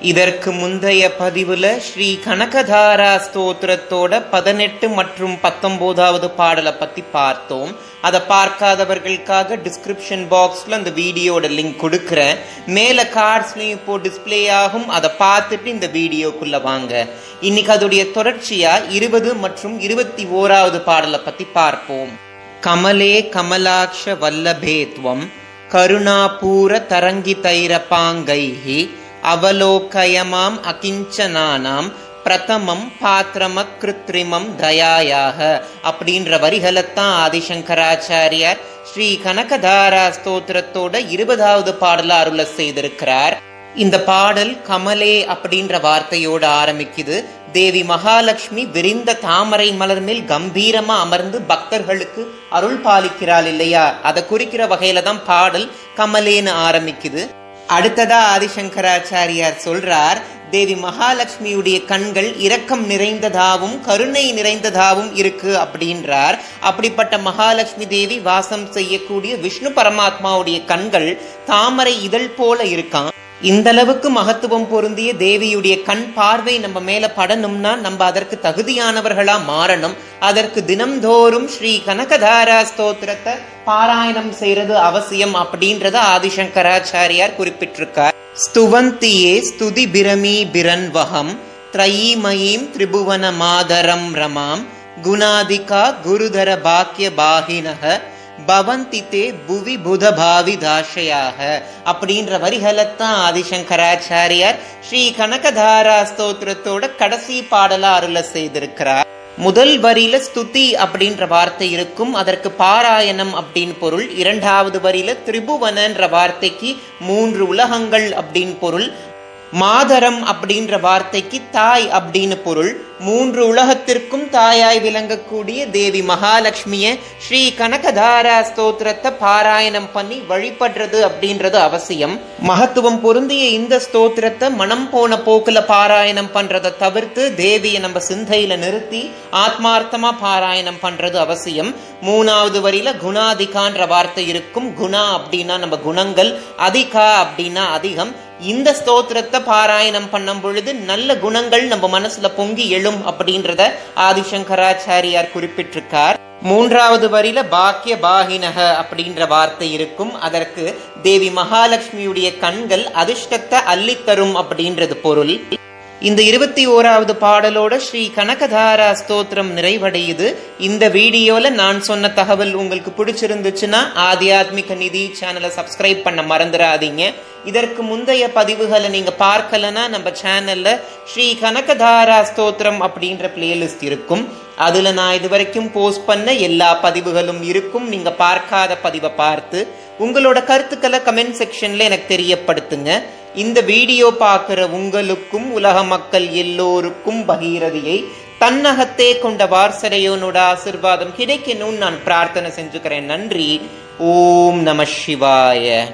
இதற்கு முந்தைய பதிவுல ஸ்ரீ கனகதாரா ஸ்தோத்திரத்தோட பதினெட்டு மற்றும் பத்தொன்பதாவது பாடலை பத்தி பார்த்தோம். அதை பார்க்காதவர்களுக்காக டிஸ்கிரிப்ஷன் பாக்ஸ்ல அந்த வீடியோட லிங்க் கொடுக்குறேன். மேல கார்ட்ஸ்லயும் இப்போ டிஸ்பிளே ஆகும். அதை பார்த்துட்டு இந்த வீடியோக்குள்ள வாங்க. இன்னைக்கு அதோடைய தொடர்ச்சியா இருபது மற்றும் இருபத்தி ஓராவது பாடலை பத்தி பார்ப்போம். கமலே கமலாட்ச வல்லபேத்வம் கருணாபூர தரங்கி தரங்கிதைரபாங்கைஹி அவலோகயமாம் அகிஞ்சனானாம் பிரதமம் பாத்திரம கிருத்ரிமம் தயாயாக. அப்படின்ற வரிகளைத்தான் ஆதிசங்கராச்சாரியார் ஸ்ரீ கனகதாரா ஸ்தோத்திரத்தோட இருபதாவது பாடல அருள செய்திருக்கிறார். இந்த பாடல் கமலே அப்படின்ற வார்த்தையோட ஆரம்பிக்குது. தேவி மகாலட்சுமி விரிந்த தாமரை மலர் மேல் கம்பீரமா அமர்ந்து பக்தர்களுக்கு அருள் பாலிக்கிறாள் இல்லையா? அதை குறிக்கிற வகையில தான் பாடல் கமலேன்னு ஆரம்பிக்குது. அடுத்ததா ஆதிசங்கராச்சாரியார் சொல்றார் தேவி மகாலட்சுமியுடைய கண்கள் இரக்கம் நிறைந்ததாவும் கருணை நிறைந்ததாவும் இருக்கு அப்படின்றார். அப்படிப்பட்ட மகாலட்சுமி தேவி வாசம் செய்யக்கூடிய விஷ்ணு பரமாத்மாவுடைய கண்கள் தாமரை இதழ் போல இருக்கான் இந்த அளவுக்கு மகத்துவம் பொருந்திய தேவியுடைய கண் பார்வை நம்ம மேல படணும்னா நம்ம அதற்கு தகுதியானவர்களா மாறணும். அதற்கு தினம்தோறும் ஸ்ரீ கனகதாரா ஸ்தோத்திரத்தை பாராயணம் செய்யறது அவசியம் அப்படின்றத ஆதிசங்கராச்சாரியார் குறிப்பிட்டிருக்கார். ஸ்துவந்தியே ஸ்துதி பிரமி பிரன்வகம் த்ரயீமயீம் திரிபுவன மாதரம் ரமாம். குணாதிகா குருதர பாக்கிய பாகினக பவந்தி தே புவி புத பாவி தாஷையாக. அப்படின்ற வரிகளைத்தான் ஆதிசங்கராச்சாரியார் ஸ்ரீ கனகதாரா ஸ்தோத்திரத்தோட கடைசி பாடலா அருள செய்திருக்கிறார். முதல் வரியில ஸ்துதி அப்படின்ற வார்த்தை இருக்கும். அதற்கு பாராயணம் அப்படின்னு பொருள். இரண்டாவது வரியில திரிபுவனன்ற வார்த்தைக்கு மூன்று உலகங்கள் அப்படின்னு பொருள். மாதரம் அப்படின்ற வார்த்தைக்கு தாய் அப்படின்னு பொருள். மூன்று உலகத்திற்கும் தாயாய் விளங்கக்கூடிய தேவி மகாலட்சுமிய ஸ்ரீ கனகதாரா ஸ்தோத்திரத்தை பாராயணம் பண்ணி வழிபடுறது அப்படின்றது அவசியம். மகத்துவம் பொருந்திய இந்த ஸ்தோத்திரத்தை மனம் போன போக்குல பாராயணம் பண்றதை தவிர்த்து தேவியை நம்ம சிந்தையில நிறுத்தி ஆத்மார்த்தமா பாராயணம் பண்றது அவசியம். மூணாவது வரியில குணாதிகான்ற வார்த்தை இருக்கும். குணா அப்படின்னா நம்ம குணங்கள் அதிகா அப்படின்னா அதிகம். இந்த ஸ்தோத்திரத்தை பாராயணம் பண்ணும் பொழுது நல்ல குணங்கள் நம்ம மனசுல பொங்கி எழும் அப்படின்றத ஆதிசங்கராச்சாரியார் குறிப்பிட்டிருக்கார். மூன்றாவது வரியில பாக்கிய பாகினக அப்படின்ற வார்த்தை இருக்கும். அதற்கு தேவி மகாலட்சுமியுடைய கண்கள் அதிர்ஷ்டத்தை அள்ளித்தரும் அப்படின்றது பொருள். இந்த இருபத்தி ஓராவது பாடலோட ஸ்ரீ கனகதாரா ஸ்தோத்திரம் நிறைவடையுது. இந்த வீடியோல நான் சொன்ன தகவல் உங்களுக்கு பிடிச்சிருந்துச்சுன்னா ஆத்தியாத்மிக நிதி சேனலை சப்ஸ்கிரைப் பண்ண மறந்துடாதீங்க. இதற்கு முந்தைய பதிவுகளை நீங்க பார்க்கலன்னா நம்ம சேனல்ல ஸ்ரீ கனகதாரா ஸ்தோத்திரம் அப்படின்ற பிளேலிஸ்ட் இருக்கும். அதுல நான் இது வரைக்கும் போஸ்ட் பண்ண எல்லா பதிவுகளும் இருக்கும். நீங்க பார்க்காத பதிவை பார்த்து உங்களோட கருத்துக்களை கமெண்ட் செக்ஷன்ல எனக்கு தெரியப்படுத்துங்க. இந்த வீடியோ பார்க்குற உங்களுக்கும் உலக மக்கள் எல்லோருக்கும் பகீரதியை தன்னகத்தே கொண்ட வார்சரையோனோட ஆசிர்வாதம் கிடைக்கணும்னு நான் பிரார்த்தனை செஞ்சுக்கிறேன். நன்றி. ஓம் நம சிவாய.